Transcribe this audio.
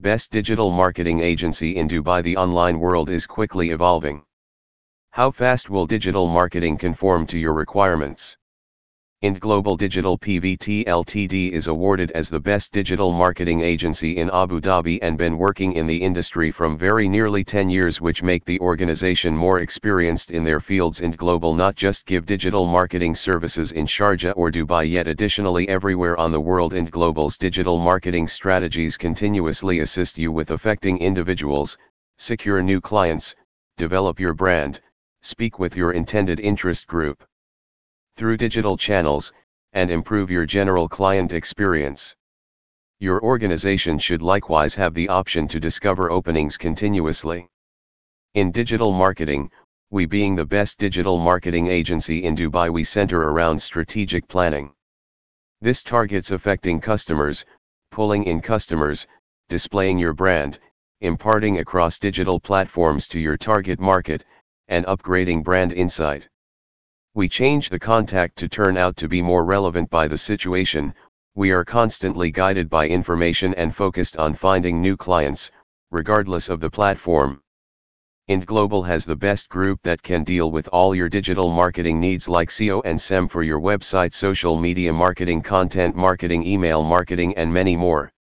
Best digital marketing agency in Dubai. The online world is quickly evolving. How fast will digital marketing conform to your requirements? IND Global Digital PVT Ltd is awarded as the best digital marketing agency in Abu Dhabi and been working in the industry from very nearly 10 years which make the organization more experienced in their fields IND Global not just give digital marketing services in Sharjah or Dubai yet additionally everywhere on the world. IND Global's digital marketing strategies continuously assist you with affecting individuals, secure new clients, develop your brand, speak with your intended interest group through digital channels, and improve your general client experience. Your organization should likewise have the option to discover openings continuously. In digital marketing, we being the best digital marketing agency in Dubai we center around strategic planning. This targets affecting customers, pulling in customers, displaying your brand, imparting across digital platforms to your target market, and upgrading brand insight. We change the contact to turn out to be more relevant by the situation, we are constantly guided by information and focused on finding new clients, regardless of the platform. IND Global has the best group that can deal with all your digital marketing needs like SEO and SEM for your website, social media marketing, content marketing, email marketing, and many more.